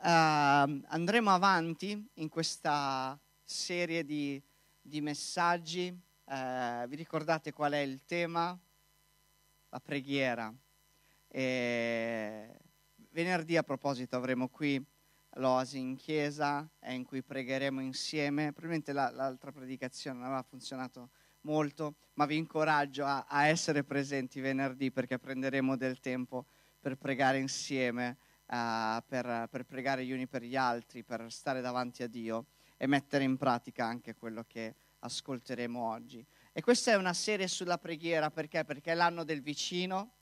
uh, andremo avanti in questa serie di, di messaggi. Uh, vi ricordate qual è il tema? La preghiera. E venerdì a proposito avremo qui l'Oasi in chiesa in cui pregheremo insieme. Probabilmente la, l'altra predicazione non aveva funzionato molto, ma vi incoraggio a, a, essere presenti venerdì perché prenderemo del tempo per pregare insieme, uh, per, per pregare gli uni per gli altri, per stare davanti a Dio e mettere in pratica anche quello che ascolteremo oggi. E questa è una serie sulla preghiera perché? Perché è l'anno del vicino,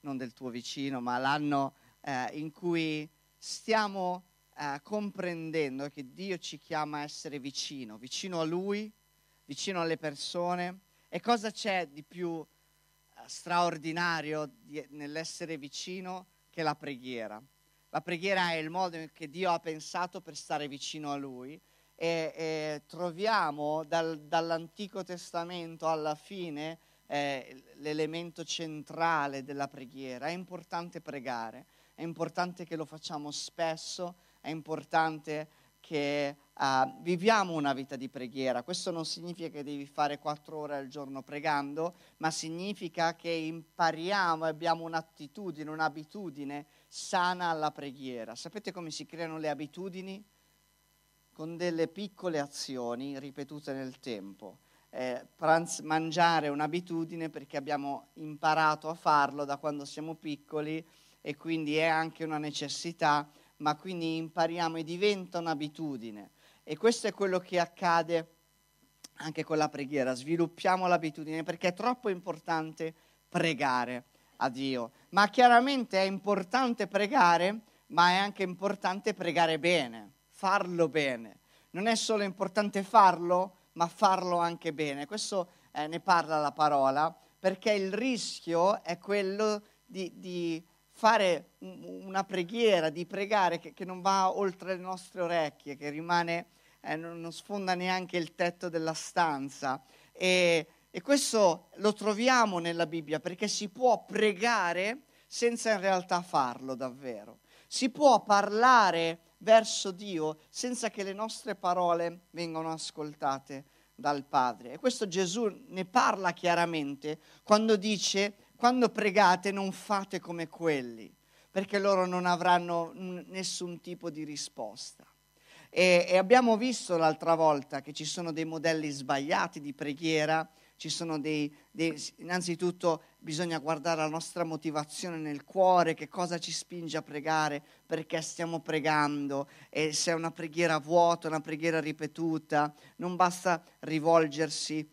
non del tuo vicino, ma l'anno eh, in cui stiamo eh, comprendendo che Dio ci chiama a essere vicino, vicino a Lui, vicino alle persone. E cosa c'è di più eh, straordinario di, nell'essere vicino che la preghiera? La preghiera è il modo che Dio ha pensato per stare vicino a Lui e, e troviamo dal, dall'Antico Testamento alla fine eh, l'elemento centrale della preghiera. È importante pregare, è importante che lo facciamo spesso, è importante che uh, viviamo una vita di preghiera. Questo non significa che devi fare quattro ore al giorno pregando, ma significa che impariamo e abbiamo un'attitudine, un'abitudine sana alla preghiera. Sapete come si creano le abitudini? Con delle piccole azioni ripetute nel tempo. Eh, pranz- mangiare è un'abitudine perché abbiamo imparato a farlo da quando siamo piccoli e quindi è anche una necessità ma quindi impariamo e diventa un'abitudine. E questo è quello che accade anche con la preghiera, sviluppiamo l'abitudine perché è troppo importante pregare a Dio. Ma chiaramente è importante pregare, ma è anche importante pregare bene, farlo bene. Non è solo importante farlo, ma farlo anche bene. Questo eh, ne parla la parola, perché il rischio è quello di, di fare una preghiera, di pregare che, che, non va oltre le nostre orecchie, che rimane, eh, non, sfonda neanche il tetto della stanza. E, e questo lo troviamo nella Bibbia perché si può pregare senza in realtà farlo davvero. Si può parlare verso Dio senza che le nostre parole vengano ascoltate dal Padre. E questo Gesù ne parla chiaramente quando dice quando pregate non fate come quelli, perché loro non avranno nessun tipo di risposta. E, e, abbiamo visto l'altra volta che ci sono dei modelli sbagliati di preghiera, ci sono dei, dei, innanzitutto bisogna guardare la nostra motivazione nel cuore, che cosa ci spinge a pregare, perché stiamo pregando, e se è una preghiera vuota, una preghiera ripetuta, non basta rivolgersi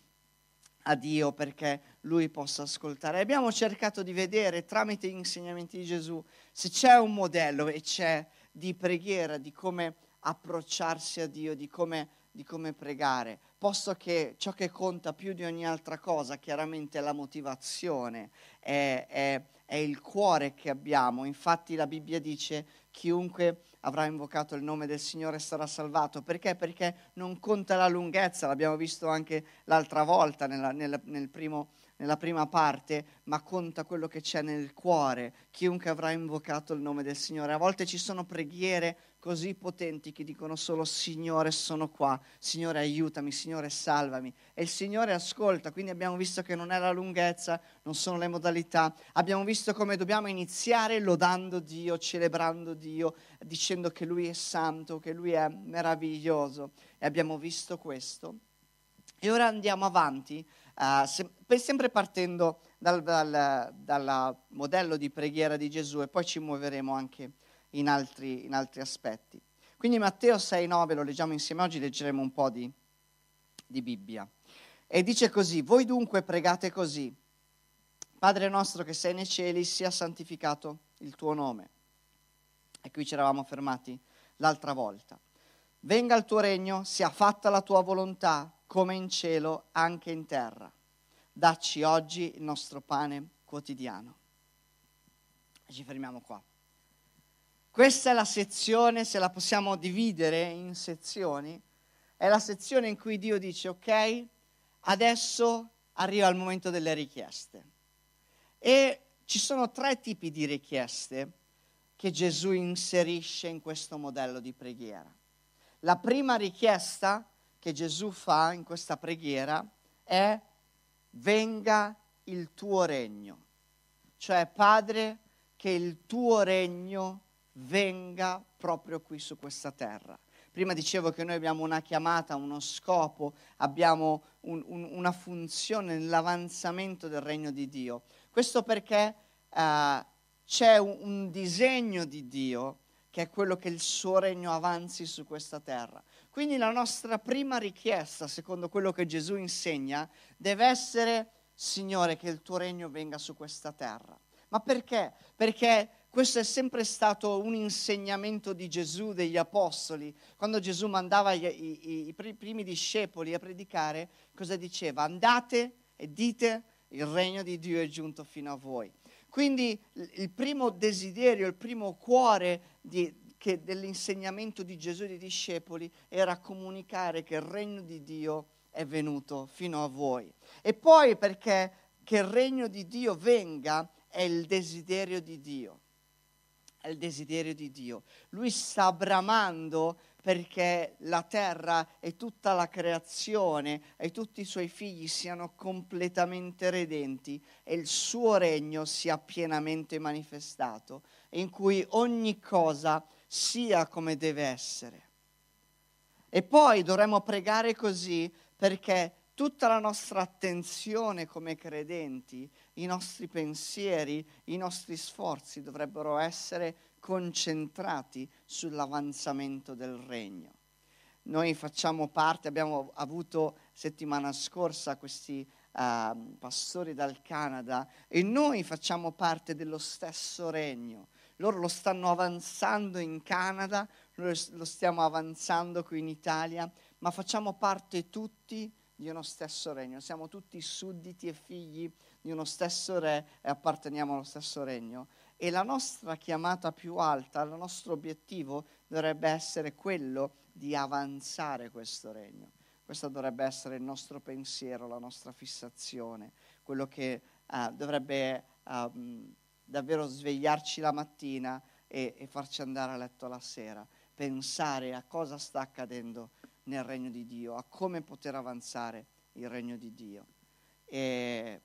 a Dio perché Lui possa ascoltare. Abbiamo cercato di vedere tramite gli insegnamenti di Gesù se c'è un modello e c'è di preghiera, di come approcciarsi a Dio, di come, di come pregare, posto che ciò che conta più di ogni altra cosa chiaramente è la motivazione, è, è, è il cuore che abbiamo. Infatti la Bibbia dice chiunque avrà invocato il nome del Signore sarà salvato. Perché? Perché non conta la lunghezza, l'abbiamo visto anche l'altra volta nella, nella, nel primo, nella prima parte, ma conta quello che c'è nel cuore, chiunque avrà invocato il nome del Signore. A volte ci sono preghiere così potenti che dicono solo Signore sono qua, Signore aiutami, Signore salvami. E il Signore ascolta, quindi abbiamo visto che non è la lunghezza, non sono le modalità, abbiamo visto come dobbiamo iniziare lodando Dio, celebrando Dio, dicendo che Lui è santo, che Lui è meraviglioso. E abbiamo visto questo. E ora andiamo avanti, uh, se, sempre partendo dal, dal, dal modello di preghiera di Gesù e poi ci muoveremo anche in altri, in altri aspetti. Quindi Matteo 6,9 lo leggiamo insieme oggi, leggeremo un po' di, di Bibbia. E dice così, voi dunque pregate così, Padre nostro che sei nei cieli, sia santificato il tuo nome. E qui ci eravamo fermati l'altra volta. Venga il tuo regno, sia fatta la tua volontà, come in cielo, anche in terra. Dacci oggi il nostro pane quotidiano. Ci fermiamo qua. Questa è la sezione, se la possiamo dividere in sezioni, è la sezione in cui Dio dice, ok, adesso arriva il momento delle richieste. E ci sono tre tipi di richieste che Gesù inserisce in questo modello di preghiera. La prima richiesta che Gesù fa in questa preghiera è venga il tuo regno, cioè Padre, che il tuo regno venga proprio qui su questa terra. Prima dicevo che noi abbiamo una chiamata, uno scopo, abbiamo un, un, una funzione nell'avanzamento del regno di Dio. Questo perché uh, c'è un, un disegno di Dio che è quello che il suo regno avanzi su questa terra. Quindi la nostra prima richiesta, secondo quello che Gesù insegna, deve essere, Signore, che il tuo regno venga su questa terra. Ma perché? Perché questo è sempre stato un insegnamento di Gesù, degli apostoli. Quando Gesù mandava i, i, i primi discepoli a predicare, cosa diceva? Andate e dite il regno di Dio è giunto fino a voi. Quindi il primo desiderio, il primo cuore di, che, dell'insegnamento di Gesù e dei discepoli era comunicare che il regno di Dio è venuto fino a voi. E poi perché che il regno di Dio venga è il desiderio di Dio è il desiderio di Dio. Lui sta bramando perché la terra e tutta la creazione e tutti i suoi figli siano completamente redenti e il suo regno sia pienamente manifestato, in cui ogni cosa sia come deve essere. E poi dovremmo pregare così perché tutta la nostra attenzione come credenti i nostri pensieri, i nostri sforzi dovrebbero essere concentrati sull'avanzamento del regno. Noi facciamo parte, abbiamo avuto settimana scorsa questi uh, pastori dal Canada e noi facciamo parte dello stesso regno. Loro lo stanno avanzando in Canada, noi lo stiamo avanzando qui in Italia, ma facciamo parte tutti di uno stesso regno. Siamo tutti sudditi e figli di uno stesso re e apparteniamo allo stesso regno. E la nostra chiamata più alta, il nostro obiettivo dovrebbe essere quello di avanzare questo regno. Questo dovrebbe essere il nostro pensiero, la nostra fissazione, quello che uh, dovrebbe uh, davvero svegliarci la mattina e, e farci andare a letto la sera, pensare a cosa sta accadendo nel regno di Dio, a come poter avanzare il regno di Dio. E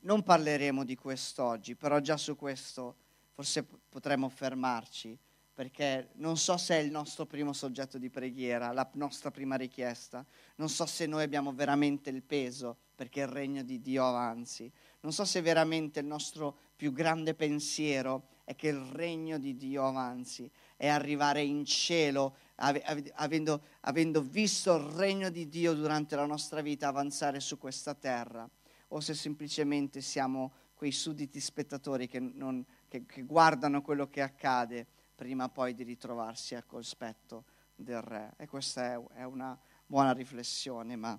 non parleremo di questo oggi, però già su questo forse potremmo fermarci, perché non so se è il nostro primo soggetto di preghiera, la nostra prima richiesta, non so se noi abbiamo veramente il peso perché il regno di Dio avanzi, non so se veramente il nostro più grande pensiero è che il regno di Dio avanzi e arrivare in cielo avendo, avendo visto il regno di Dio durante la nostra vita avanzare su questa terra, o se semplicemente siamo quei sudditi spettatori che, non, che, che guardano quello che accade prima poi di ritrovarsi al cospetto del Re. E questa è, è una buona riflessione, ma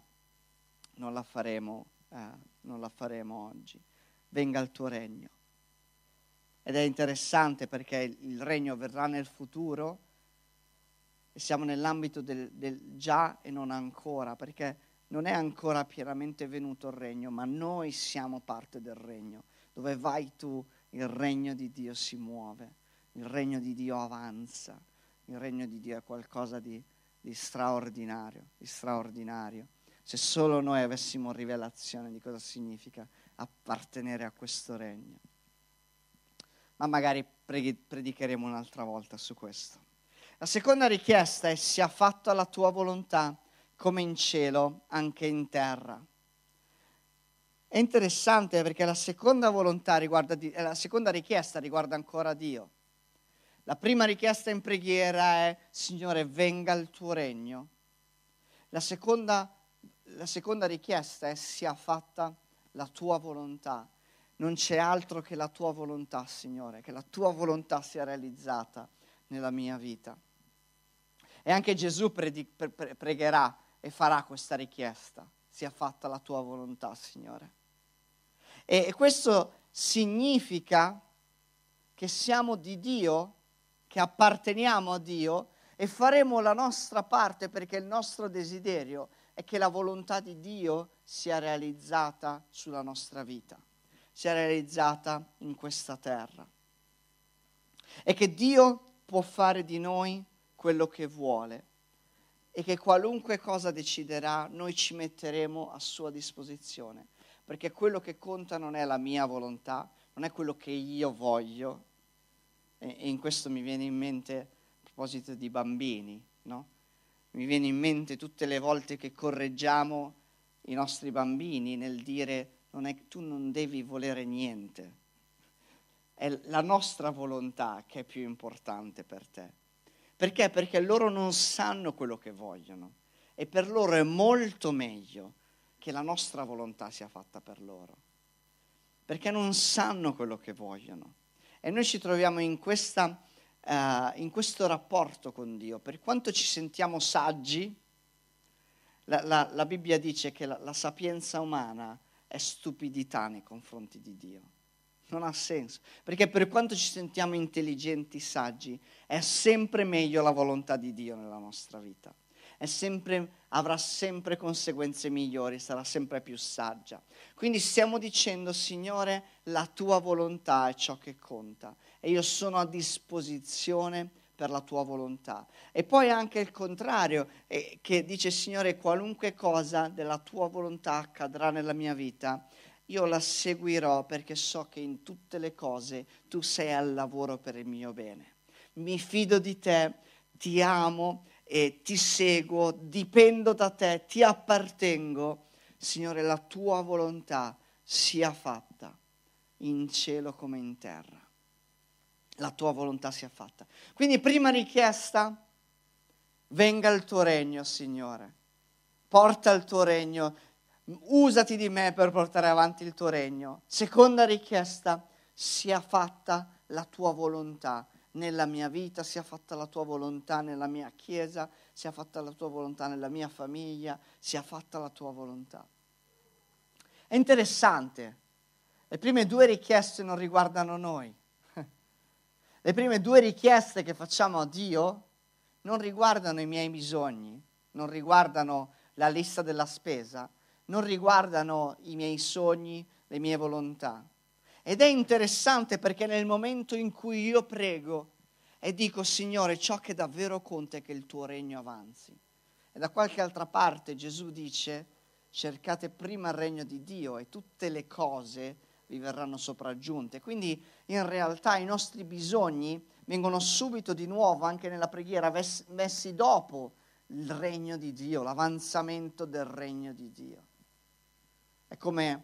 non la faremo, eh, non la faremo oggi. Venga il tuo regno. Ed è interessante perché il regno verrà nel futuro e siamo nell'ambito del, del già e non ancora, perché non è ancora pienamente venuto il regno, ma noi siamo parte del regno. Dove vai tu, il regno di Dio si muove, il regno di Dio avanza, il regno di Dio è qualcosa di, di straordinario, di straordinario. Se solo noi avessimo rivelazione di cosa significa appartenere a questo regno. Ma magari predicheremo un'altra volta su questo. La seconda richiesta è sia fatta la tua volontà come in cielo, anche in terra. È interessante perché la seconda volontà riguarda, eh, la seconda richiesta riguarda ancora Dio. La prima richiesta in preghiera è Signore, venga il tuo regno. La seconda, la seconda richiesta è sia fatta la tua volontà. Non c'è altro che la tua volontà, Signore, che la tua volontà sia realizzata nella mia vita. E anche Gesù predi- pre- pre- pregherà e farà questa richiesta. Sia fatta la tua volontà, Signore. E, e questo significa che siamo di Dio, che apparteniamo a Dio e faremo la nostra parte perché il nostro desiderio è che la volontà di Dio sia realizzata sulla nostra vita, sia realizzata in questa terra. e che Dio può fare di noi quello che vuole e che qualunque cosa deciderà noi ci metteremo a sua disposizione, perché quello che conta non è la mia volontà, non è quello che io voglio, e, in questo mi viene in mente a proposito di bambini, no? Mi viene in mente tutte le volte che correggiamo i nostri bambini nel dire non è, tu non devi volere niente, è la nostra volontà che è più importante per te. Perché? Perché loro non sanno quello che vogliono e per loro è molto meglio che la nostra volontà sia fatta per loro. Perché non sanno quello che vogliono. E noi ci troviamo in, questa, uh, in questo rapporto con Dio. Per quanto ci sentiamo saggi, la, la, la Bibbia dice che la, la sapienza umana è stupidità nei confronti di Dio. Non ha senso, perché per quanto ci sentiamo intelligenti, saggi, è sempre meglio la volontà di Dio nella nostra vita. Sempre, avrà sempre conseguenze migliori, sarà sempre più saggia. Quindi stiamo dicendo, Signore, la tua volontà è ciò che conta e io sono a disposizione per la tua volontà. E poi anche il contrario, eh, che dice, Signore, qualunque cosa della tua volontà accadrà nella mia vita, io la seguirò perché so che in tutte le cose tu sei al lavoro per il mio bene. Mi fido di te, ti amo e ti seguo, dipendo da te, ti appartengo. Signore, la tua volontà sia fatta in cielo come in terra. La tua volontà sia fatta. Quindi prima richiesta, venga il tuo regno, Signore. Porta il tuo regno usati di me per portare avanti il tuo regno. Seconda richiesta, sia fatta la tua volontà nella mia vita, sia fatta la tua volontà nella mia chiesa, sia fatta la tua volontà nella mia famiglia, sia fatta la tua volontà. È interessante, le prime due richieste non riguardano noi. Le prime due richieste che facciamo a Dio non riguardano i miei bisogni, non riguardano la lista della spesa, non riguardano i miei sogni, le mie volontà. Ed è interessante perché nel momento in cui io prego e dico Signore, ciò che davvero conta è che il tuo regno avanzi. E da qualche altra parte Gesù dice, cercate prima il regno di Dio e tutte le cose vi verranno sopraggiunte. Quindi in realtà i nostri bisogni vengono subito di nuovo, anche nella preghiera, messi dopo il regno di Dio, l'avanzamento del regno di Dio. È come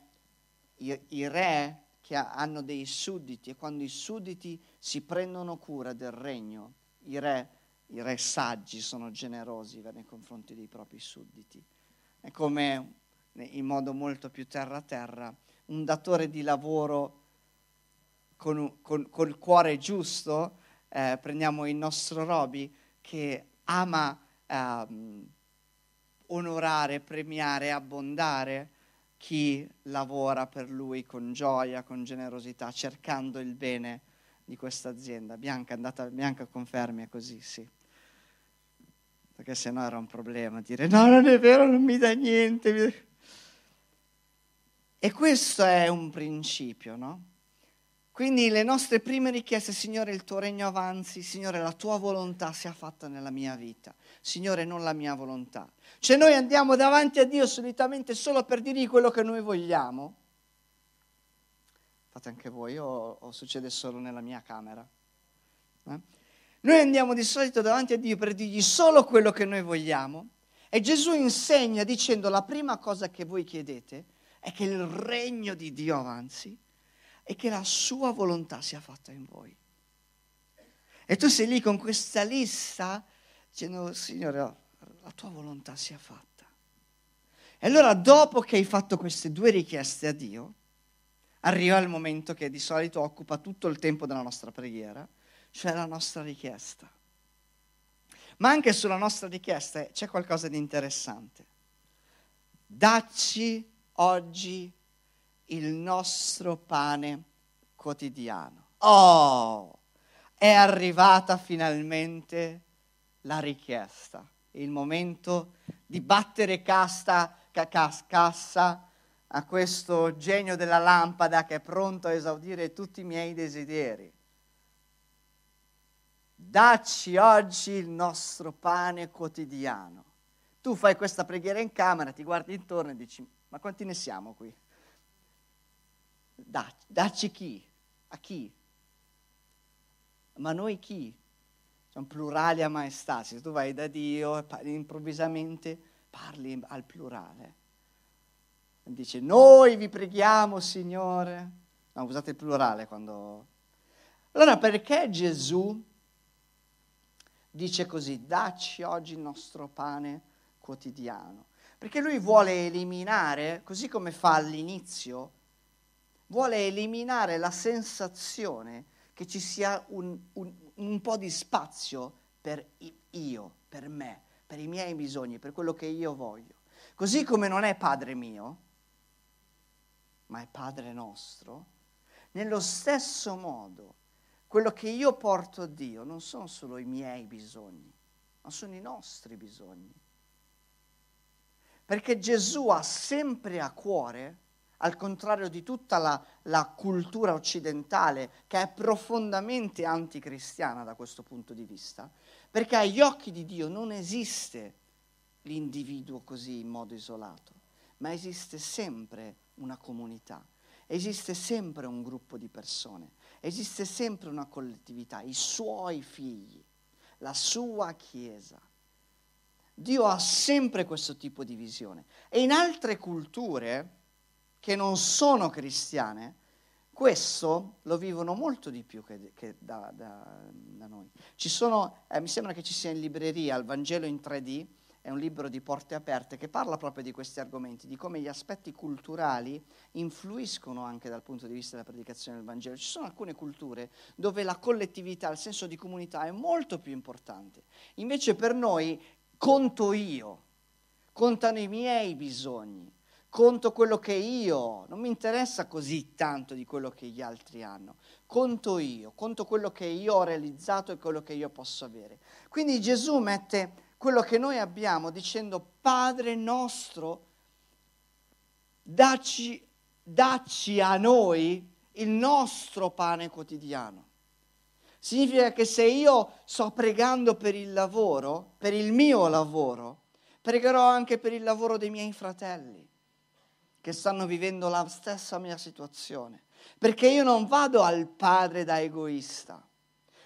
i, i re che hanno dei sudditi e quando i sudditi si prendono cura del regno, i re, i re saggi sono generosi nei confronti dei propri sudditi. È come, in modo molto più terra-terra, un datore di lavoro con, con, col cuore giusto, eh, prendiamo il nostro Roby, che ama eh, onorare, premiare, abbondare, chi lavora per lui con gioia, con generosità, cercando il bene di questa azienda. Bianca, andata, Bianca confermi, è così, sì. Perché se no era un problema dire no, non è vero, non mi dà niente. E questo è un principio, no? Quindi le nostre prime richieste, Signore, il tuo regno avanzi, Signore, la tua volontà sia fatta nella mia vita, Signore, non la mia volontà. Cioè noi andiamo davanti a Dio solitamente solo per dirgli quello che noi vogliamo. Fate anche voi o, o succede solo nella mia camera? Eh? Noi andiamo di solito davanti a Dio per dirgli solo quello che noi vogliamo e Gesù insegna dicendo la prima cosa che voi chiedete è che il regno di Dio avanzi e che la sua volontà sia fatta in voi. E tu sei lì con questa lista dicendo, Signore, la tua volontà sia fatta. E allora dopo che hai fatto queste due richieste a Dio, arriva il momento che di solito occupa tutto il tempo della nostra preghiera, cioè la nostra richiesta. Ma anche sulla nostra richiesta c'è qualcosa di interessante. Dacci oggi il nostro pane quotidiano. Oh, è arrivata finalmente la richiesta, il momento di battere casta, cassa a questo genio della lampada che è pronto a esaudire tutti i miei desideri. dacci oggi il nostro pane quotidiano. Tu fai questa preghiera in camera, ti guardi intorno e dici, ma quanti ne siamo qui? Dacci, dacci chi? A chi? Ma noi chi? Sono plurali a maestà. Se tu vai da Dio e improvvisamente parli al plurale. Dice, noi vi preghiamo, Signore. No, usate il plurale quando... Allora perché Gesù dice così, dacci oggi il nostro pane quotidiano? Perché lui vuole eliminare, così come fa all'inizio, vuole eliminare la sensazione che ci sia un, un, un po' di spazio per io, per me, per i miei bisogni, per quello che io voglio. Così come non è Padre mio, ma è Padre nostro, nello stesso modo quello che io porto a Dio non sono solo i miei bisogni, ma sono i nostri bisogni. Perché Gesù ha sempre a cuore al contrario di tutta la, la, cultura occidentale che è profondamente anticristiana da questo punto di vista, perché agli occhi di Dio non esiste l'individuo così in modo isolato, ma esiste sempre una comunità, esiste sempre un gruppo di persone, esiste sempre una collettività, i suoi figli, la sua Chiesa. Dio ha sempre questo tipo di visione. E in altre culture, che non sono cristiane, questo lo vivono molto di più che, che da, da, da, noi. Sono, eh, mi sembra che ci sia in libreria il Vangelo in 3D, è un libro di porte aperte che parla proprio di questi argomenti, di come gli aspetti culturali influiscono anche dal punto di vista della predicazione del Vangelo. Ci sono alcune culture dove la collettività, il senso di comunità è molto più importante. Invece per noi conto io, contano i miei bisogni conto quello che io ho, non mi interessa così tanto di quello che gli altri hanno, conto io, conto quello che io ho realizzato e quello che io posso avere. Quindi Gesù mette quello che noi abbiamo dicendo Padre nostro, dacci, dacci a noi il nostro pane quotidiano. Significa che se io sto pregando per il lavoro, per il mio lavoro, pregherò anche per il lavoro dei miei fratelli che stanno vivendo la stessa mia situazione. Perché io non vado al padre da egoista,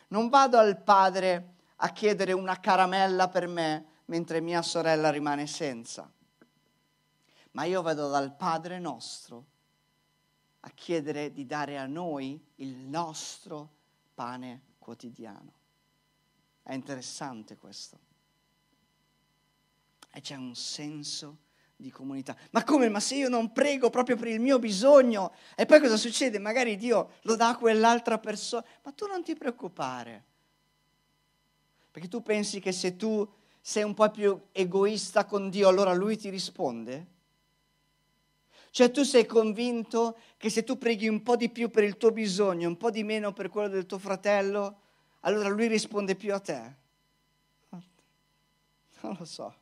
non vado al padre a chiedere una caramella per me mentre mia sorella rimane senza, ma io vado dal Padre nostro a chiedere di dare a noi il nostro pane quotidiano. È interessante questo. E c'è un senso di comunità. Ma come? Ma se io non prego proprio per il mio bisogno e poi cosa succede? Magari Dio lo dà a quell'altra persona. Ma tu non ti preoccupare. Perché tu pensi che se tu sei un po' più egoista con Dio, allora Lui ti risponde? Cioè tu sei convinto che se tu preghi un po' di più per il tuo bisogno, un po' di meno per quello del tuo fratello, allora Lui risponde più a te? Non lo so.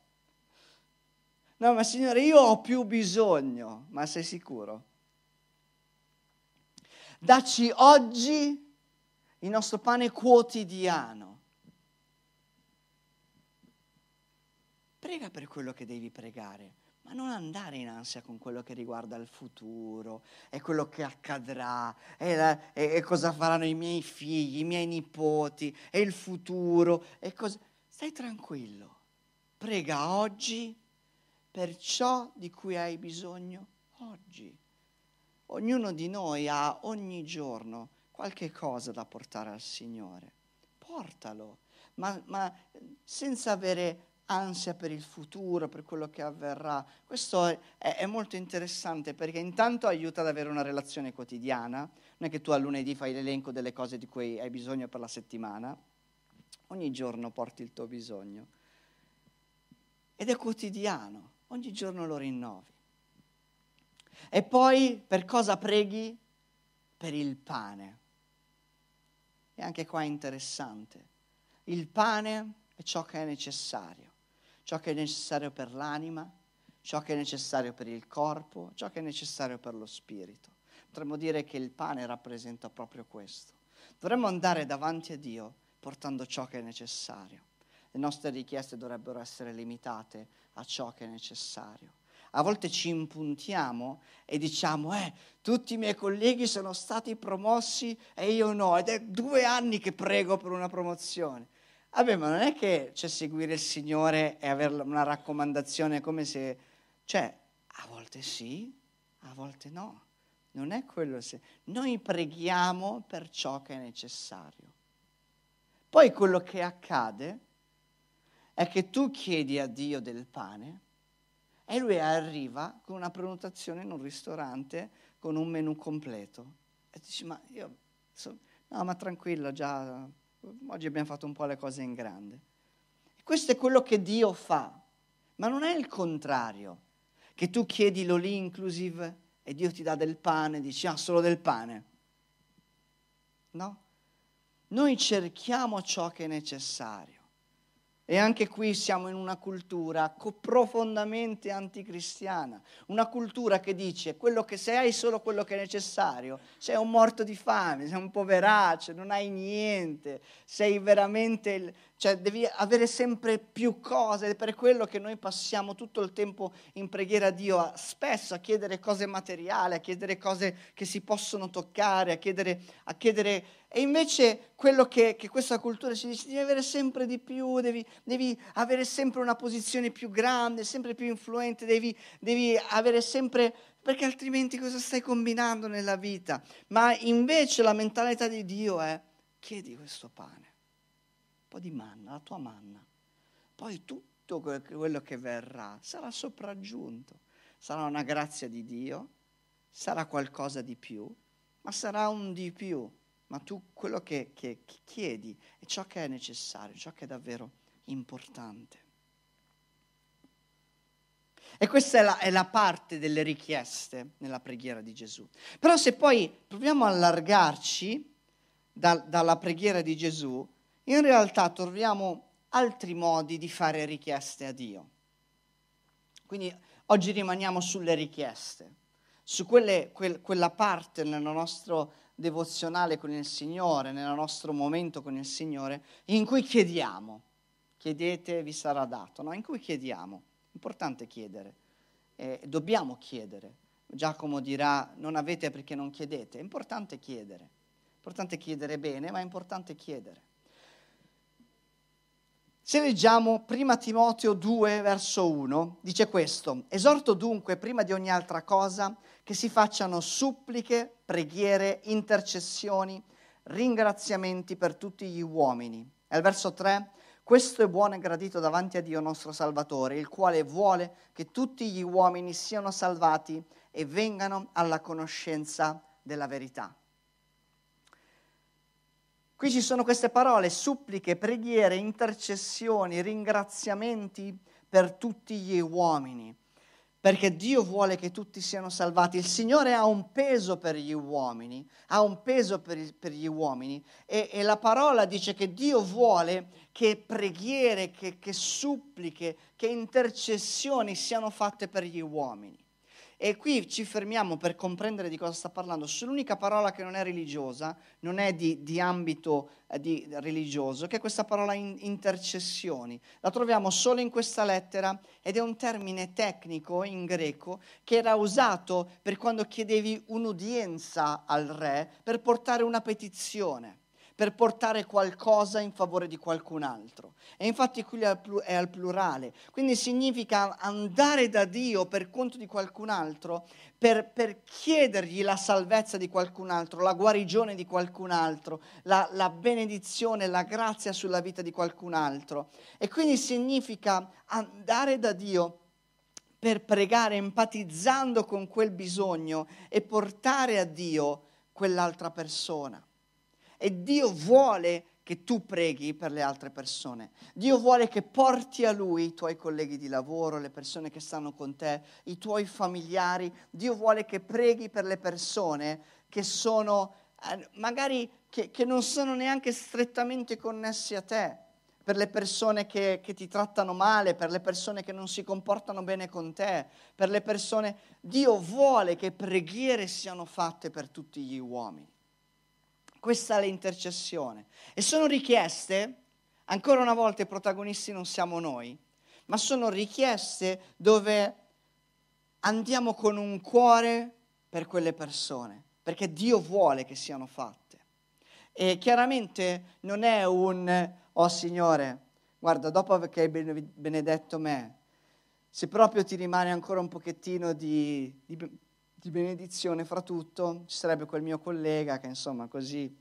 No, ma Signore, io ho più bisogno, ma sei sicuro? Dacci oggi il nostro pane quotidiano. Prega per quello che devi pregare, ma non andare in ansia con quello che riguarda il futuro e quello che accadrà e, la, e, e cosa faranno i miei figli, i miei nipoti e il futuro. E cosa... Stai tranquillo, prega oggi per ciò di cui hai bisogno oggi. Ognuno di noi ha ogni giorno qualche cosa da portare al Signore. Portalo, ma, ma senza avere ansia per il futuro, per quello che avverrà. Questo è, è, molto interessante perché intanto aiuta ad avere una relazione quotidiana. Non è che tu a lunedì fai l'elenco delle cose di cui hai bisogno per la settimana. Ogni giorno porti il tuo bisogno. Ed è quotidiano ogni giorno lo rinnovi. E poi per cosa preghi? Per il pane. E anche qua è interessante. Il pane è ciò che è necessario, ciò che è necessario per l'anima, ciò che è necessario per il corpo, ciò che è necessario per lo spirito. Potremmo dire che il pane rappresenta proprio questo. Dovremmo andare davanti a Dio portando ciò che è necessario. Le nostre richieste dovrebbero essere limitate a ciò che è necessario. A volte ci impuntiamo e diciamo, eh, tutti i miei colleghi sono stati promossi e io no, ed è due anni che prego per una promozione. Vabbè, ma non è che c'è seguire il Signore e avere una raccomandazione come se... Cioè, a volte sì, a volte no. Non è quello se... Noi preghiamo per ciò che è necessario. Poi quello che accade è che tu chiedi a Dio del pane e lui arriva con una prenotazione in un ristorante con un menù completo. E dici, ma io... So, no, ma tranquillo, già oggi abbiamo fatto un po' le cose in grande. Questo è quello che Dio fa, ma non è il contrario, che tu chiedi l'all inclusive e Dio ti dà del pane, dici, ah, solo del pane. No? Noi cerchiamo ciò che è necessario. E anche qui siamo in una cultura profondamente anticristiana, una cultura che dice quello che se hai solo quello che è necessario, sei un morto di fame, sei un poveraccio, non hai niente, sei veramente cioè devi avere sempre più cose, è per quello che noi passiamo tutto il tempo in preghiera a Dio, spesso a chiedere cose materiali, a chiedere cose che si possono toccare, a chiedere, a chiedere e invece quello che, che, questa cultura ci dice, devi avere sempre di più, devi, devi, avere sempre una posizione più grande, sempre più influente, devi, devi avere sempre perché altrimenti cosa stai combinando nella vita? Ma invece la mentalità di Dio è chiedi questo pane po' di manna, la tua manna. Poi tutto quello che verrà sarà sopraggiunto. Sarà una grazia di Dio, sarà qualcosa di più, ma sarà un di più. Ma tu quello che, che, chiedi è ciò che è necessario, ciò che è davvero importante. E questa è la, è la, parte delle richieste nella preghiera di Gesù. Però se poi proviamo a allargarci da, dalla preghiera di Gesù, in realtà troviamo altri modi di fare richieste a Dio. Quindi oggi rimaniamo sulle richieste, su quelle, quel, quella parte nel nostro devozionale con il Signore, nel nostro momento con il Signore, in cui chiediamo. Chiedete, vi sarà dato, no? In cui chiediamo. Importante chiedere. Eh, dobbiamo chiedere. Giacomo dirà, non avete perché non chiedete. È importante chiedere. È importante chiedere bene, ma è importante chiedere. Se leggiamo 1 Timoteo 2, verso 1, dice questo, esorto dunque prima di ogni altra cosa che si facciano suppliche, preghiere, intercessioni, ringraziamenti per tutti gli uomini. E al verso 3, questo è buono e gradito davanti a Dio nostro Salvatore, il quale vuole che tutti gli uomini siano salvati e vengano alla conoscenza della verità. Qui ci sono queste parole, suppliche, preghiere, intercessioni, ringraziamenti per tutti gli uomini, perché Dio vuole che tutti siano salvati. Il Signore ha un peso per gli uomini, ha un peso per, per gli uomini e, e, la parola dice che Dio vuole che preghiere, che, che suppliche, che intercessioni siano fatte per gli uomini. E qui ci fermiamo per comprendere di cosa sta parlando sull'unica parola che non è religiosa, non è di, di ambito eh, di religioso, che è questa parola in, intercessioni. La troviamo solo in questa lettera ed è un termine tecnico in greco che era usato per quando chiedevi un'udienza al re per portare una petizione per portare qualcosa in favore di qualcun altro. E infatti qui è al plurale, quindi significa andare da Dio per conto di qualcun altro, per, per chiedergli la salvezza di qualcun altro, la guarigione di qualcun altro, la, la benedizione, la grazia sulla vita di qualcun altro. E quindi significa andare da Dio per pregare empatizzando con quel bisogno e portare a Dio quell'altra persona. E Dio vuole che tu preghi per le altre persone. Dio vuole che porti a Lui i tuoi colleghi di lavoro, le persone che stanno con te, i tuoi familiari. Dio vuole che preghi per le persone che sono, eh, magari che, che non sono neanche strettamente connessi a te, per le persone che, che, ti trattano male, per le persone che non si comportano bene con te, per le persone... Dio vuole che preghiere siano fatte per tutti gli uomini. Questa è l'intercessione. E sono richieste, ancora una volta i protagonisti non siamo noi, ma sono richieste dove andiamo con un cuore per quelle persone, perché Dio vuole che siano fatte. E chiaramente non è un, oh Signore, guarda, dopo che hai benedetto me, se proprio ti rimane ancora un pochettino di, di, di benedizione fra tutto, ci sarebbe quel mio collega che insomma così,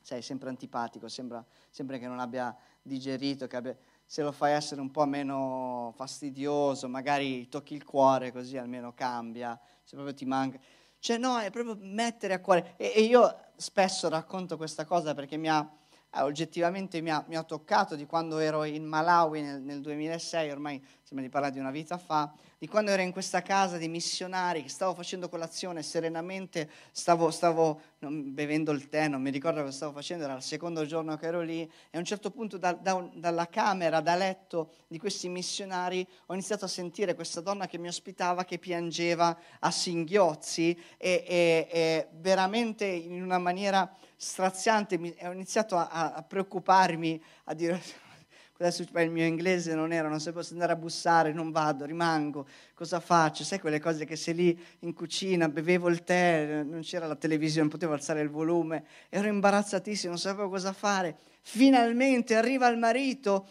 sei sempre antipatico, sembra, sembra che non abbia digerito, che abbia, se lo fai essere un po' meno fastidioso, magari tocchi il cuore così almeno cambia, se proprio ti manca. Cioè no, è proprio mettere a cuore. E, e io spesso racconto questa cosa perché mi ha, oggettivamente mi ha, mi ha, toccato di quando ero in Malawi nel, nel 2006, ormai sembra di parlare di una vita fa, di quando ero in questa casa di missionari, che stavo facendo colazione serenamente, stavo, stavo bevendo il tè, non mi ricordo cosa stavo facendo, era il secondo giorno che ero lì, e a un certo punto da, da, dalla camera, da letto di questi missionari, ho iniziato a sentire questa donna che mi ospitava che piangeva a singhiozzi e, e, e veramente in una maniera straziante mi, ho iniziato a, a preoccuparmi, a dire adesso il mio inglese non era, non sapevo se andare a bussare, non vado, rimango, cosa faccio? Sai quelle cose che sei lì in cucina, bevevo il tè, non c'era la televisione, potevo alzare il volume, ero imbarazzatissimo, non sapevo cosa fare. Finalmente arriva il marito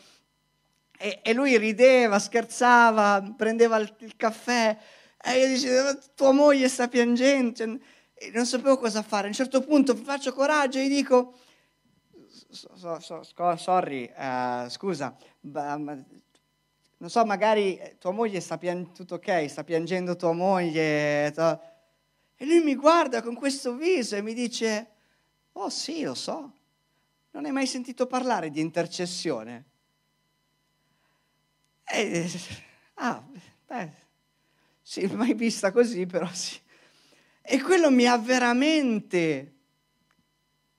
e, e lui rideva, scherzava, prendeva il, il caffè e io dicevo, tua moglie sta piangendo, cioè, non sapevo cosa fare. A un certo punto faccio coraggio e gli dico, so, so, so, sorry, uh, scusa, non so, magari tua moglie sta piangendo, tutto ok, sta piangendo tua moglie. To... E lui mi guarda con questo viso e mi dice, oh sì, lo so, non hai mai sentito parlare di intercessione? E, ah, beh, sì, mai vista così, però sì. E quello mi ha veramente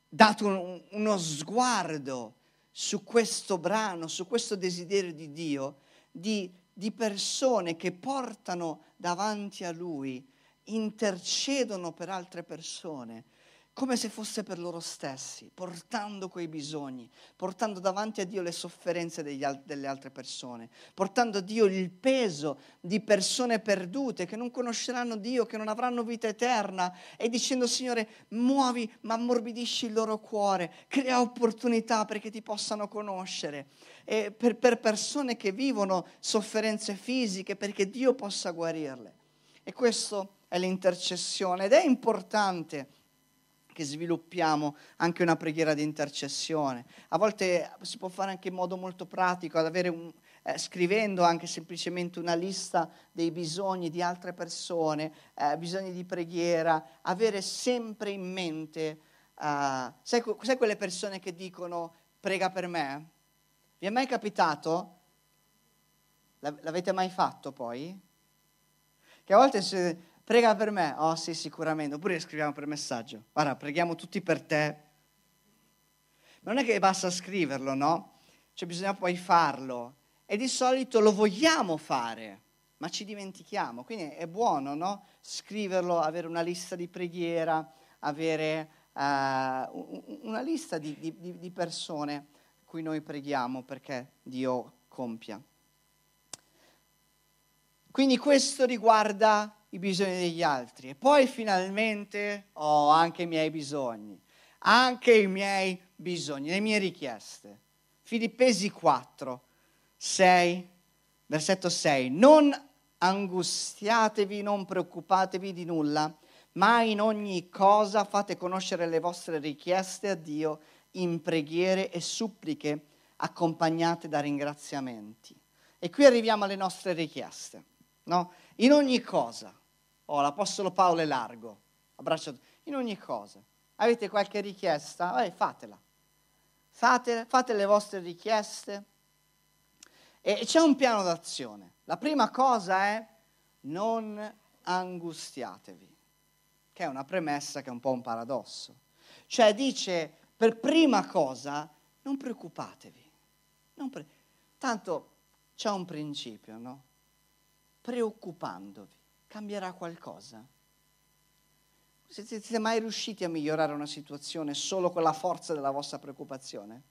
dato un, uno sguardo su questo brano, su questo desiderio di Dio, di, di persone che portano davanti a Lui, intercedono per altre persone come se fosse per loro stessi, portando quei bisogni, portando davanti a Dio le sofferenze al- delle altre persone, portando a Dio il peso di persone perdute che non conosceranno Dio, che non avranno vita eterna e dicendo Signore muovi ma ammorbidisci il loro cuore, crea opportunità perché ti possano conoscere, e per, per persone che vivono sofferenze fisiche perché Dio possa guarirle. E questo è l'intercessione ed è importante che sviluppiamo anche una preghiera di intercessione. A volte si può fare anche in modo molto pratico, un, eh, scrivendo anche semplicemente una lista dei bisogni di altre persone, eh, bisogni di preghiera, avere sempre in mente, uh, sai, sai quelle persone che dicono prega per me? Vi è mai capitato? L'avete mai fatto poi? Che a volte... Se, prega per me. Oh sì, sicuramente. Oppure scriviamo per messaggio. Guarda, preghiamo tutti per te. Ma non è che basta scriverlo, no? Cioè bisogna poi farlo. E di solito lo vogliamo fare, ma ci dimentichiamo. Quindi è buono, no? Scriverlo, avere una lista di preghiera, avere uh, una lista di, di, di persone cui noi preghiamo perché Dio compia. Quindi questo riguarda i bisogni degli altri e poi finalmente ho anche i miei bisogni, anche i miei bisogni, le mie richieste. Filippesi 4, 6, versetto 6. Non angustiatevi, non preoccupatevi di nulla, ma in ogni cosa fate conoscere le vostre richieste a Dio in preghiere e suppliche accompagnate da ringraziamenti. E qui arriviamo alle nostre richieste, no? In ogni cosa. Oh, l'Apostolo Paolo è largo, abbracciato, in ogni cosa. Avete qualche richiesta? Eh, fatela. Fate, fate le vostre richieste. E c'è un piano d'azione. La prima cosa è non angustiatevi, che è una premessa che è un po' un paradosso. Cioè dice, per prima cosa, non preoccupatevi. Non pre- Tanto c'è un principio, no? Preoccupandovi cambierà qualcosa? Siete mai riusciti a migliorare una situazione solo con la forza della vostra preoccupazione?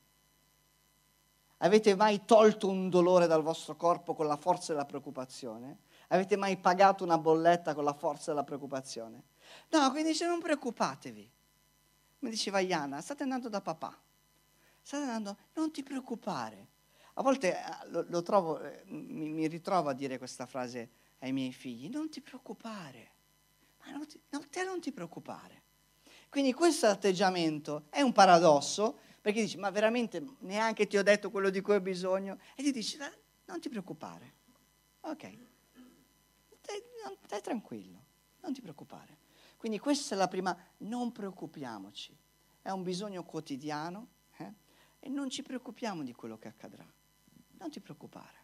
Avete mai tolto un dolore dal vostro corpo con la forza della preoccupazione? Avete mai pagato una bolletta con la forza della preoccupazione? No, quindi dice non preoccupatevi. Come diceva Iana, state andando da papà. State andando, non ti preoccupare. A volte eh, lo, lo trovo, eh, mi, mi, ritrovo a dire questa frase ai miei figli, non ti preoccupare. Ma non ti, no, te non ti preoccupare. Quindi questo atteggiamento è un paradosso, perché dici, ma veramente neanche ti ho detto quello di cui ho bisogno? E ti dici, non ti preoccupare. Ok, stai, tranquillo, non ti preoccupare. Quindi questa è la prima, non preoccupiamoci, è un bisogno quotidiano eh? e non ci preoccupiamo di quello che accadrà. Non ti preoccupare,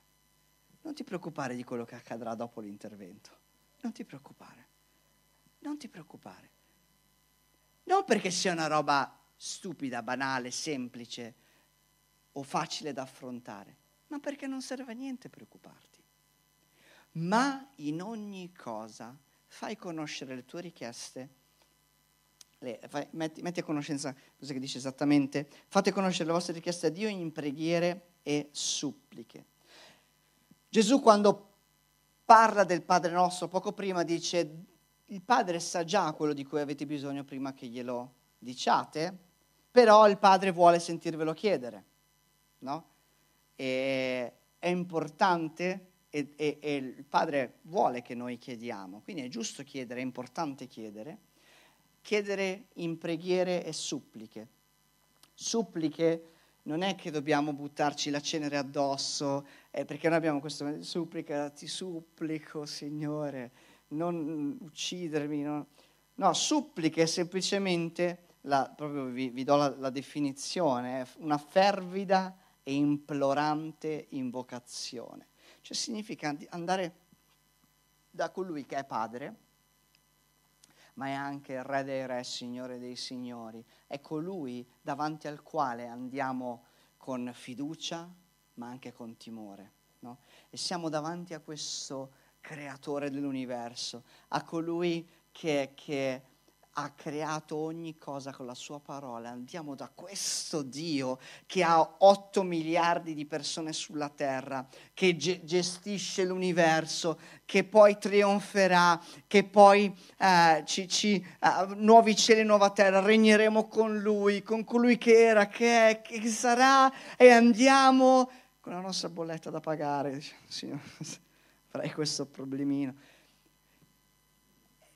non ti preoccupare di quello che accadrà dopo l'intervento, non ti preoccupare, non ti preoccupare. Non perché sia una roba stupida, banale, semplice o facile da affrontare, ma perché non serve a niente preoccuparti. Ma in ogni cosa fai conoscere le tue richieste, le, fai, metti, metti, a conoscenza cosa che dice esattamente, fate conoscere le vostre richieste a Dio in preghiere e suppliche. Gesù quando parla del Padre nostro, poco prima dice, il Padre sa già quello di cui avete bisogno prima che glielo diciate, però il Padre vuole sentirvelo chiedere, no? E è importante e, e, e, il Padre vuole che noi chiediamo, quindi è giusto chiedere, è importante chiedere, chiedere in preghiere e suppliche. Suppliche non è che dobbiamo buttarci la cenere addosso, eh, perché noi abbiamo questo, supplica, ti supplico Signore, non uccidermi. No, no suppliche semplicemente, la, proprio vi, vi do la, la definizione, una fervida e implorante invocazione. Cioè significa andare da colui che è padre, ma è anche il re dei re, signore dei signori. È colui davanti al quale andiamo con fiducia, ma anche con timore. No? E siamo davanti a questo creatore dell'universo, a colui che, che ha creato ogni cosa con la sua parola. Andiamo da questo Dio che ha 8 miliardi di persone sulla terra, che ge- gestisce l'universo, che poi trionferà, che poi eh, ci, ci, uh, nuovi cieli e nuova terra, regneremo con Lui, con colui che era, che è, che sarà e andiamo con la nostra bolletta da pagare. Signore, farei questo problemino.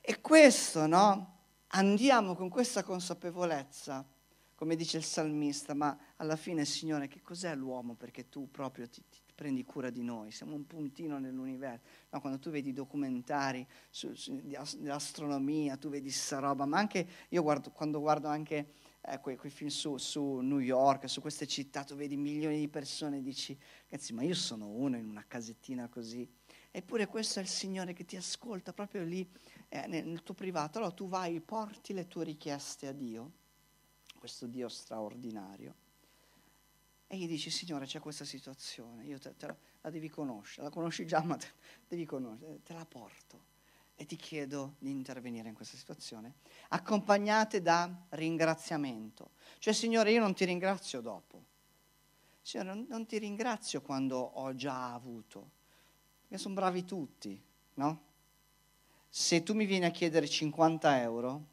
E questo, no? Andiamo con questa consapevolezza, come dice il salmista, ma alla fine, Signore, che cos'è l'uomo perché tu proprio ti, ti prendi cura di noi? Siamo un puntino nell'universo. No, quando tu vedi documentari su, su, di, di, astronomia, tu vedi sta roba, ma anche io guardo, quando guardo anche eh, quei, quei, film su, su, New York, su queste città, tu vedi milioni di persone e dici, ragazzi, ma io sono uno in una casettina così. Eppure questo è il Signore che ti ascolta proprio lì eh, nel tuo privato, allora tu vai, porti le tue richieste a Dio, questo Dio straordinario, e gli dici, Signore, c'è questa situazione, io te, te la, la, devi conoscere, la conosci già, ma te, devi conoscere, te la porto e ti chiedo di intervenire in questa situazione, accompagnate da ringraziamento. Cioè, Signore, io non ti ringrazio dopo. Signore, non ti ringrazio quando ho già avuto, perché sono bravi tutti, no? Se tu mi vieni a chiedere 50 euro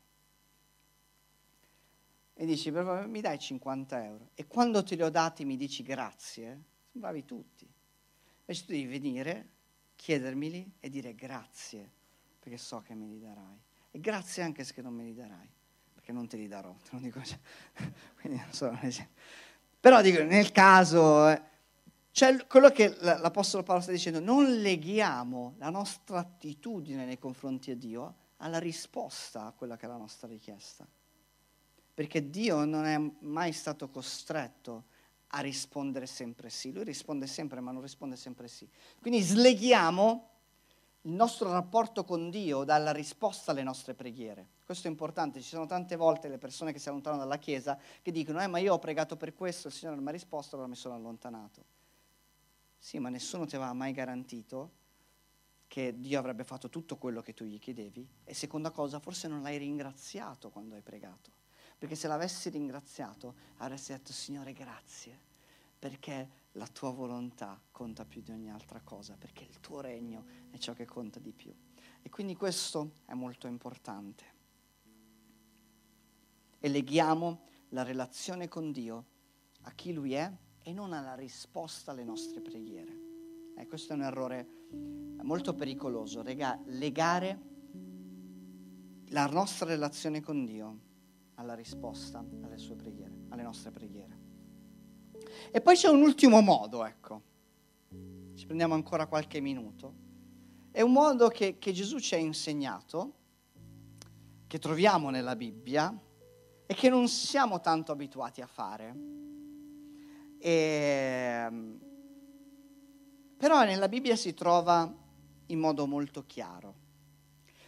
e dici mi dai 50 euro e quando te li ho dati mi dici grazie, bravi tutti. Invece tu devi venire, chiedermeli e dire grazie perché so che me li darai. E grazie anche se non me li darai, perché non te li darò, te lo dico. Quindi non so, Però dico, nel caso... Cioè quello che l'Apostolo Paolo sta dicendo, non leghiamo la nostra attitudine nei confronti di Dio alla risposta a quella che è la nostra richiesta. Perché Dio non è mai stato costretto a rispondere sempre sì. Lui risponde sempre, ma non risponde sempre sì. Quindi sleghiamo il nostro rapporto con Dio dalla risposta alle nostre preghiere. Questo è importante, ci sono tante volte le persone che si allontanano dalla Chiesa che dicono, eh ma io ho pregato per questo, il Signore non mi ha risposto, allora mi sono allontanato. Sì, ma nessuno ti aveva mai garantito che Dio avrebbe fatto tutto quello che tu gli chiedevi e seconda cosa, forse non l'hai ringraziato quando hai pregato, perché se l'avessi ringraziato avresti detto Signore grazie, perché la tua volontà conta più di ogni altra cosa, perché il tuo regno è ciò che conta di più. E quindi questo è molto importante. E leghiamo la relazione con Dio a chi Lui è e non alla risposta alle nostre preghiere. Eh, questo è un errore molto pericoloso, rega- legare la nostra relazione con Dio alla risposta alle sue preghiere, alle nostre preghiere. E poi c'è un ultimo modo, ecco. Ci prendiamo ancora qualche minuto. È un modo che, che Gesù ci ha insegnato, che troviamo nella Bibbia e che non siamo tanto abituati a fare. E, ehm, però nella Bibbia si trova in modo molto chiaro.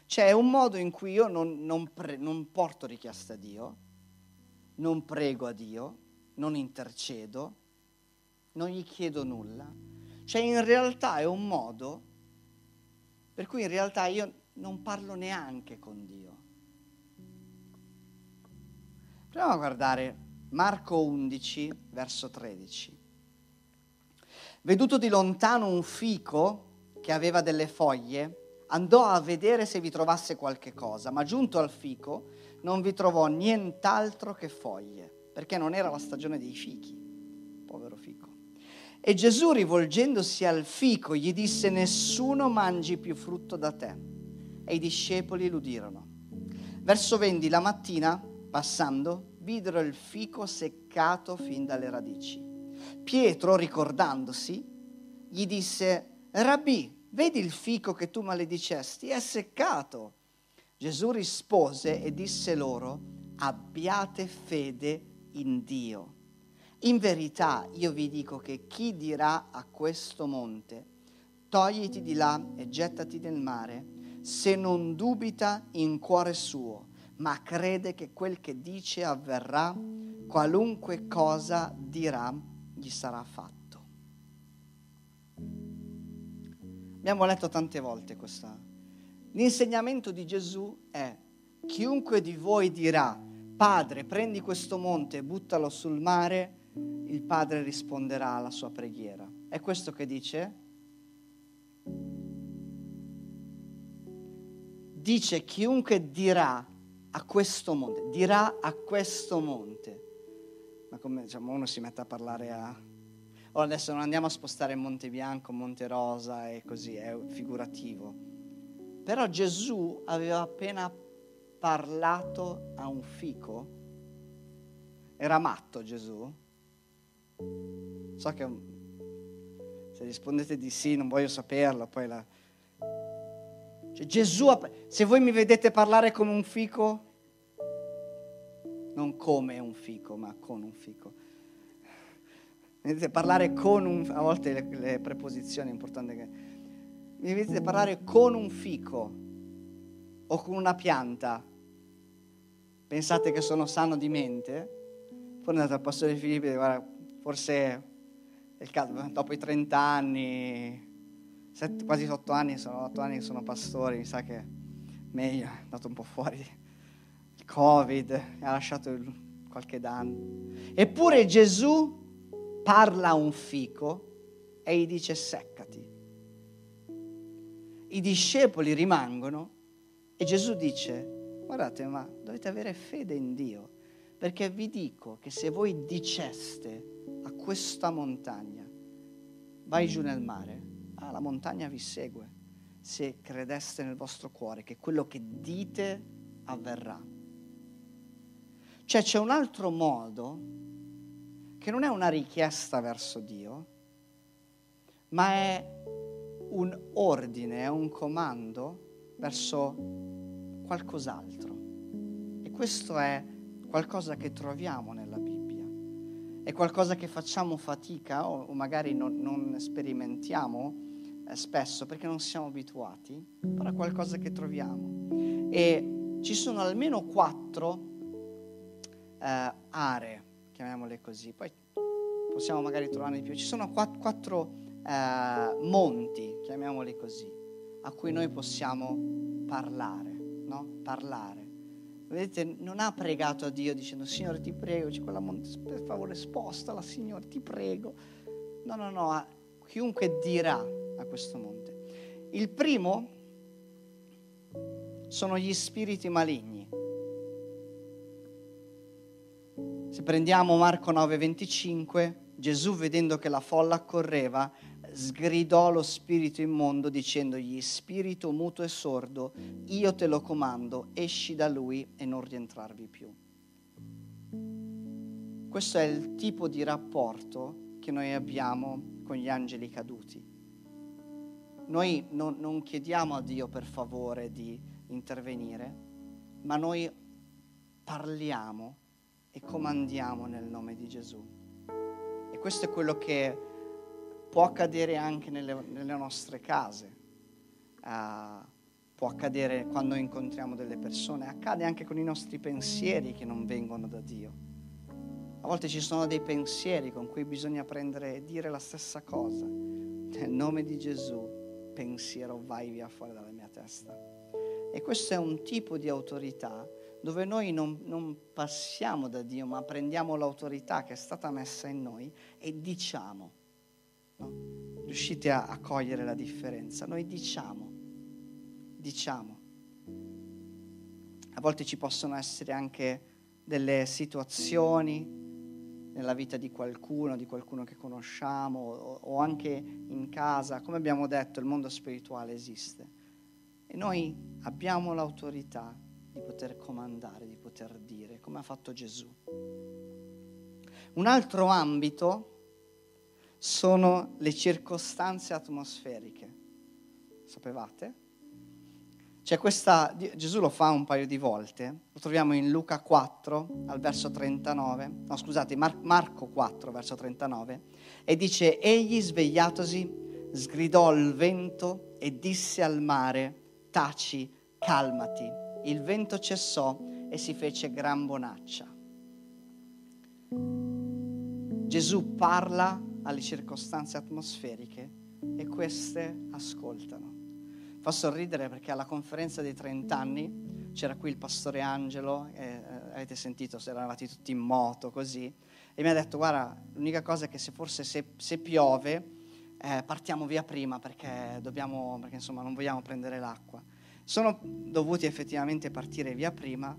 C'è un modo in cui io non, non, pre, non porto richiesta a Dio, non prego a Dio, non intercedo, non gli chiedo nulla. Cioè in realtà è un modo per cui in realtà io non parlo neanche con Dio. Proviamo a guardare Marco 11, verso 13. Veduto di lontano un fico che aveva delle foglie, andò a vedere se vi trovasse qualche cosa, ma giunto al fico non vi trovò nient'altro che foglie, perché non era la stagione dei fichi. Povero fico. E Gesù, rivolgendosi al fico, gli disse, nessuno mangi più frutto da te. E i discepoli l'udirono. Verso 20, la mattina, passando, videro il fico seccato fin dalle radici. Pietro, ricordandosi, gli disse, Rabbi, vedi il fico che tu maledicesti? È seccato. Gesù rispose e disse loro, abbiate fede in Dio. In verità io vi dico che chi dirà a questo monte, togliti di là e gettati nel mare, se non dubita in cuore suo, ma crede che quel che dice avverrà, qualunque cosa dirà gli sarà fatto. Abbiamo letto tante volte questa. L'insegnamento di Gesù è chiunque di voi dirà, Padre, prendi questo monte e buttalo sul mare, il Padre risponderà alla sua preghiera. È questo che dice? Dice chiunque dirà a questo monte, dirà a questo monte. Ma come diciamo, uno si mette a parlare a... Oh, adesso non andiamo a spostare Monte Bianco, Monte Rosa e così, è figurativo. Però Gesù aveva appena parlato a un fico. Era matto Gesù? So che se rispondete di sì, non voglio saperlo, poi la... Cioè, Gesù, se voi mi vedete parlare con un fico, non come un fico, ma con un fico. Vedete parlare con un a volte le, le preposizioni è importante che mi vedete parlare con un fico o con una pianta. Pensate che sono sano di mente? Poi andate al pastore Filippo e guarda, forse è il caso, dopo i 30 anni, 7, quasi 8 anni, sono 8 anni che sono pastore, mi sa che meglio, è andato un po' fuori il Covid, ha lasciato qualche danno. Eppure Gesù parla a un fico e gli dice seccati. I discepoli rimangono e Gesù dice, guardate, ma dovete avere fede in Dio, perché vi dico che se voi diceste a questa montagna, vai giù nel mare, ah, la montagna vi segue, se credeste nel vostro cuore che quello che dite avverrà. Cioè c'è un altro modo che non è una richiesta verso Dio, ma è un ordine, è un comando verso qualcos'altro. E questo è qualcosa che troviamo nella Bibbia è qualcosa che facciamo fatica o magari non, non sperimentiamo spesso perché non siamo abituati, però è qualcosa che troviamo. E ci sono almeno quattro eh, aree, chiamiamole così, poi possiamo magari trovarne di più. Ci sono quattro, quattro eh, monti, chiamiamoli così, a cui noi possiamo parlare, no? Parlare. Vedete, non ha pregato a Dio dicendo Signore ti prego, c'è quella monte, per favore spostala Signore, ti prego. No, no, no, chiunque dirà a questo monte. Il primo sono gli spiriti maligni. Se prendiamo Marco 9:25, Gesù vedendo che la folla accorreva, sgridò lo spirito immondo dicendogli, spirito muto e sordo, io te lo comando, esci da lui e non rientrarvi più. Questo è il tipo di rapporto che noi abbiamo con gli angeli caduti. Noi non, non chiediamo a Dio per favore di intervenire, ma noi parliamo e comandiamo nel nome di Gesù. E questo è quello che può accadere anche nelle, nelle nostre case, uh, può accadere quando incontriamo delle persone, accade anche con i nostri pensieri che non vengono da Dio. A volte ci sono dei pensieri con cui bisogna prendere e dire la stessa cosa. Nel nome di Gesù, pensiero, vai via fuori dalla mia testa. E questo è un tipo di autorità dove noi non, non, passiamo da Dio, ma prendiamo l'autorità che è stata messa in noi e diciamo. No? Riuscite a, a cogliere la differenza? Noi diciamo, diciamo. A volte ci possono essere anche delle situazioni nella vita di qualcuno, di qualcuno che conosciamo o, o anche in casa. Come abbiamo detto, il mondo spirituale esiste. E noi abbiamo l'autorità di poter comandare, di poter dire, come ha fatto Gesù. Un altro ambito sono le circostanze atmosferiche. Sapevate? C'è questa, Gesù lo fa un paio di volte, lo troviamo in Luca 4 al verso 39, no scusate, Mar- Marco 4 verso 39, e dice, egli svegliatosi sgridò il vento e disse al mare, taci, calmati il vento cessò e si fece gran bonaccia. Gesù parla alle circostanze atmosferiche e queste ascoltano. Fa sorridere perché alla conferenza dei 30 anni c'era qui il pastore Angelo, eh, avete sentito, se eravate tutti in moto così, e mi ha detto guarda, l'unica cosa è che se forse se, se piove eh, partiamo via prima perché, dobbiamo, perché insomma non vogliamo prendere l'acqua sono dovuti effettivamente partire via prima.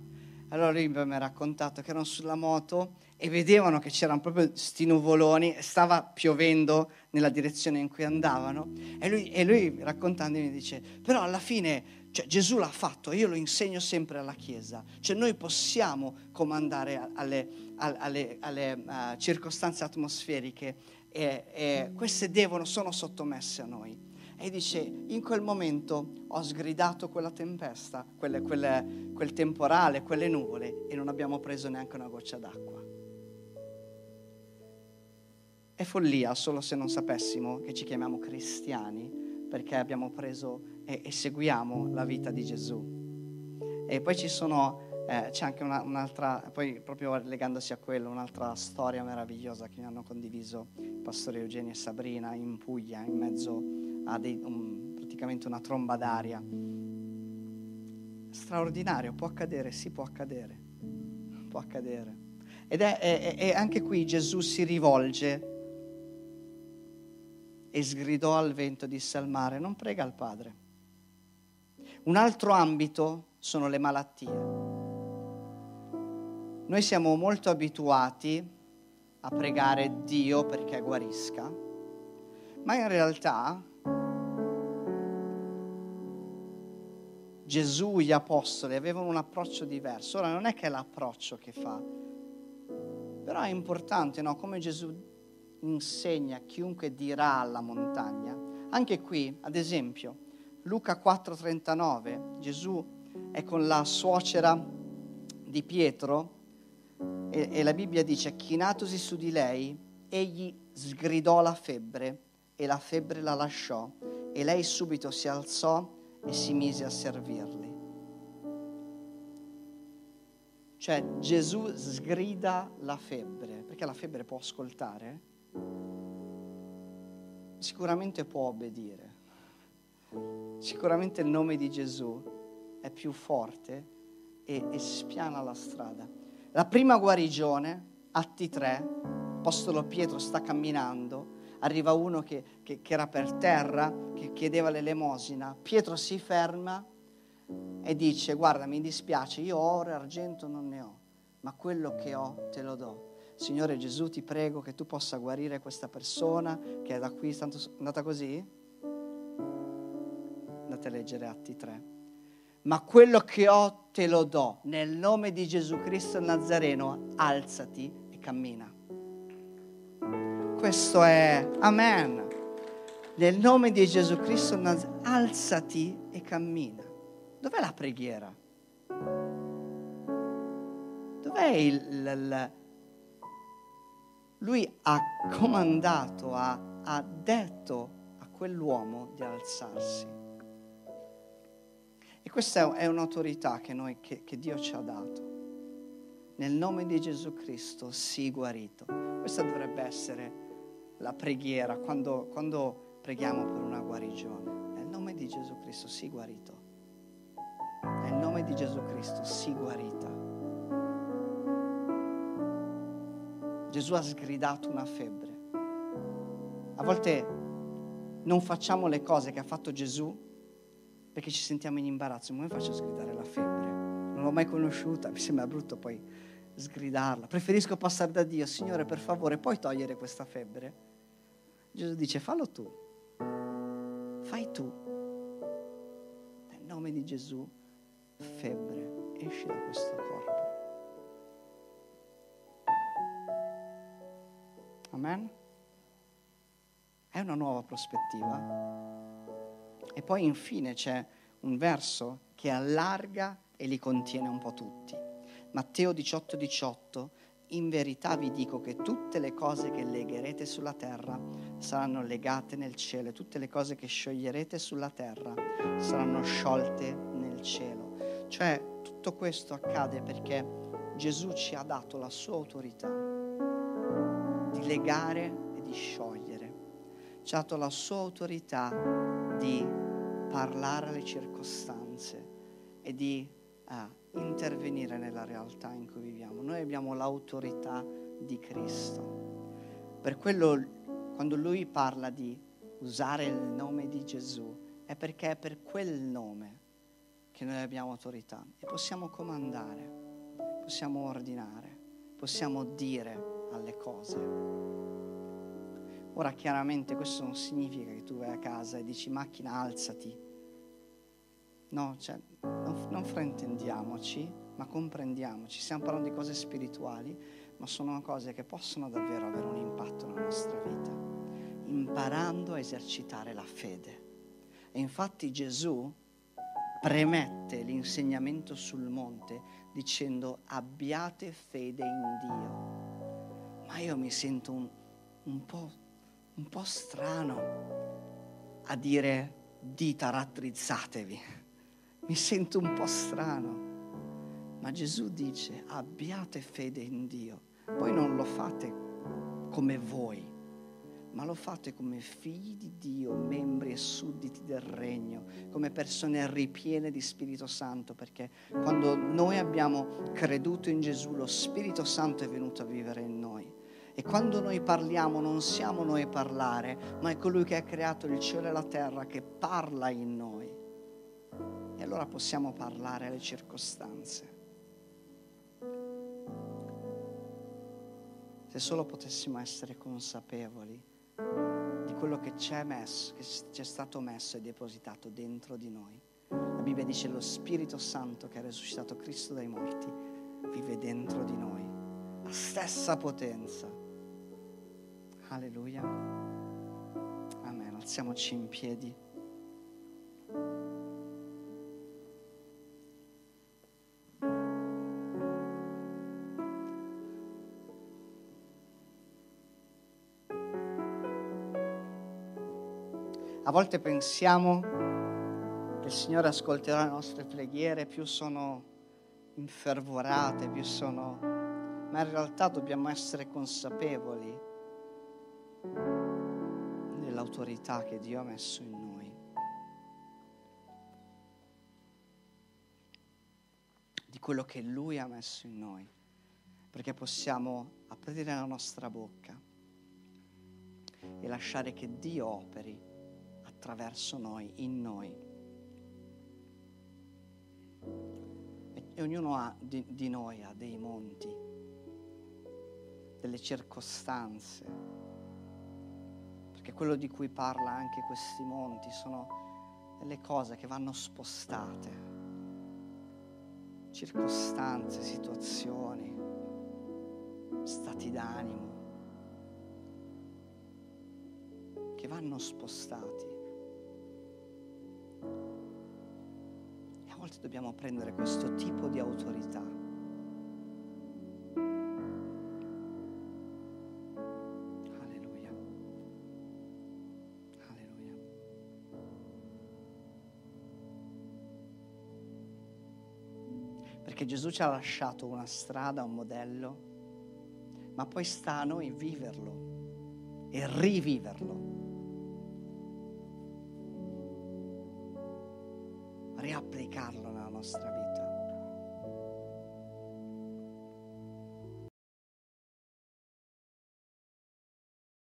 Allora lui mi ha raccontato che erano sulla moto e vedevano che c'erano proprio sti nuvoloni, stava piovendo nella direzione in cui andavano e lui, e lui raccontandomi dice, però alla fine cioè, Gesù l'ha fatto, io lo insegno sempre alla Chiesa, cioè noi possiamo comandare alle, alle, alle uh, circostanze atmosferiche e, e queste devono, sono sottomesse a noi. E dice, in quel momento ho sgridato quella tempesta, quelle, quelle, quel temporale, quelle nuvole e non abbiamo preso neanche una goccia d'acqua. È follia solo se non sapessimo che ci chiamiamo cristiani perché abbiamo preso e, e seguiamo la vita di Gesù. E poi ci sono, eh, c'è anche una, un'altra, poi proprio legandosi a quello, un'altra storia meravigliosa che mi hanno condiviso il pastore Eugenio e Sabrina in Puglia, in mezzo ha dei, un, praticamente una tromba d'aria. Straordinario, può accadere, sì può accadere, può accadere. Ed è, è, è anche qui Gesù si rivolge e sgridò al vento, disse al mare, non prega al Padre. Un altro ambito sono le malattie. Noi siamo molto abituati a pregare Dio perché guarisca, ma in realtà Gesù, gli apostoli avevano un approccio diverso. Ora non è che è l'approccio che fa, però è importante, no? Come Gesù insegna chiunque dirà alla montagna. Anche qui, ad esempio, Luca 4:39, Gesù è con la suocera di Pietro e, e la Bibbia dice, chinatosi su di lei, egli sgridò la febbre e la febbre la lasciò e lei subito si alzò e si mise a servirli. Cioè Gesù sgrida la febbre, perché la febbre può ascoltare, sicuramente può obbedire, sicuramente il nome di Gesù è più forte e, e spiana la strada. La prima guarigione, Atti 3, Apostolo Pietro sta camminando, arriva uno che, che, che era per terra, che chiedeva l'elemosina, Pietro si ferma e dice guarda mi dispiace, io oro e argento non ne ho, ma quello che ho te lo do. Signore Gesù ti prego che tu possa guarire questa persona che è da qui, è andata così? Andate a leggere Atti 3 ma quello che ho te lo do. Nel nome di Gesù Cristo Nazareno, alzati e cammina. Questo è Amen. Nel nome di Gesù Cristo Nazareno, alzati e cammina. Dov'è la preghiera? Dov'è il, il lui ha comandato, ha, ha detto a quell'uomo di alzarsi questa è un'autorità che, noi, che, che Dio ci ha dato. Nel nome di Gesù Cristo sii guarito. Questa dovrebbe essere la preghiera quando, quando preghiamo per una guarigione. Nel nome di Gesù Cristo sii guarito. Nel nome di Gesù Cristo sii guarita. Gesù ha sgridato una febbre. A volte non facciamo le cose che ha fatto Gesù perché ci sentiamo in imbarazzo. Come faccio a sgridare la febbre? Non l'ho mai conosciuta, mi sembra brutto poi sgridarla. Preferisco passare da Dio, Signore, per favore, puoi togliere questa febbre? Gesù dice, fallo tu, fai tu. Nel nome di Gesù, febbre, esci da questo corpo. Amen? È una nuova prospettiva. E poi infine c'è un verso che allarga e li contiene un po' tutti. Matteo 18, 18, in verità vi dico che tutte le cose che legherete sulla terra saranno legate nel cielo e tutte le cose che scioglierete sulla terra saranno sciolte nel cielo. Cioè tutto questo accade perché Gesù ci ha dato la sua autorità legare e di sciogliere. Ci ha dato la sua autorità di parlare alle circostanze e di uh, intervenire nella realtà in cui viviamo. Noi abbiamo l'autorità di Cristo. Per quello, quando lui parla di usare il nome di Gesù, è perché è per quel nome che noi abbiamo autorità e possiamo comandare, possiamo ordinare, possiamo dire alle cose. Ora chiaramente questo non significa che tu vai a casa e dici macchina alzati. No, cioè, non, non fraintendiamoci, ma comprendiamoci. Stiamo parlando di cose spirituali, ma sono cose che possono davvero avere un impatto nella nostra vita. Imparando a esercitare la fede. E infatti Gesù premette l'insegnamento sul monte dicendo abbiate fede in Dio. Ma io mi sento un, un po' un po' strano a dire dita rattrizzatevi. Mi sento un po' strano. Ma Gesù dice abbiate fede in Dio. Poi non lo fate come voi, ma lo fate come figli di Dio, membri e sudditi del regno, come persone ripiene di Spirito Santo, perché quando noi abbiamo creduto in Gesù, lo Spirito Santo è venuto a vivere in noi. E quando noi parliamo non siamo noi a parlare, ma è colui che ha creato il cielo e la terra che parla in noi. E allora possiamo parlare alle circostanze. Se solo potessimo essere consapevoli di quello che c'è messo, che c'è stato messo e depositato dentro di noi. La Bibbia dice lo Spirito Santo che ha risuscitato Cristo dai morti vive dentro di noi, la stessa potenza Alleluia. Amen. Alziamoci in piedi. A volte pensiamo che il Signore ascolterà le nostre preghiere, più sono infervorate, più sono... Ma in realtà dobbiamo essere consapevoli nell'autorità che Dio ha messo in noi. Di quello che Lui ha messo in noi. Perché possiamo aprire la nostra bocca e lasciare che Dio operi attraverso noi, in noi. E, ognuno ha, di, di noi ha dei monti, delle circostanze perché quello di cui parla anche questi monti sono delle cose che vanno spostate circostanze, situazioni, stati d'animo che vanno spostati. E a volte dobbiamo prendere questo tipo di autorità. Ci ha lasciato una strada, un modello, ma poi sta a noi viverlo e riviverlo. riapplicarlo nella nostra vita.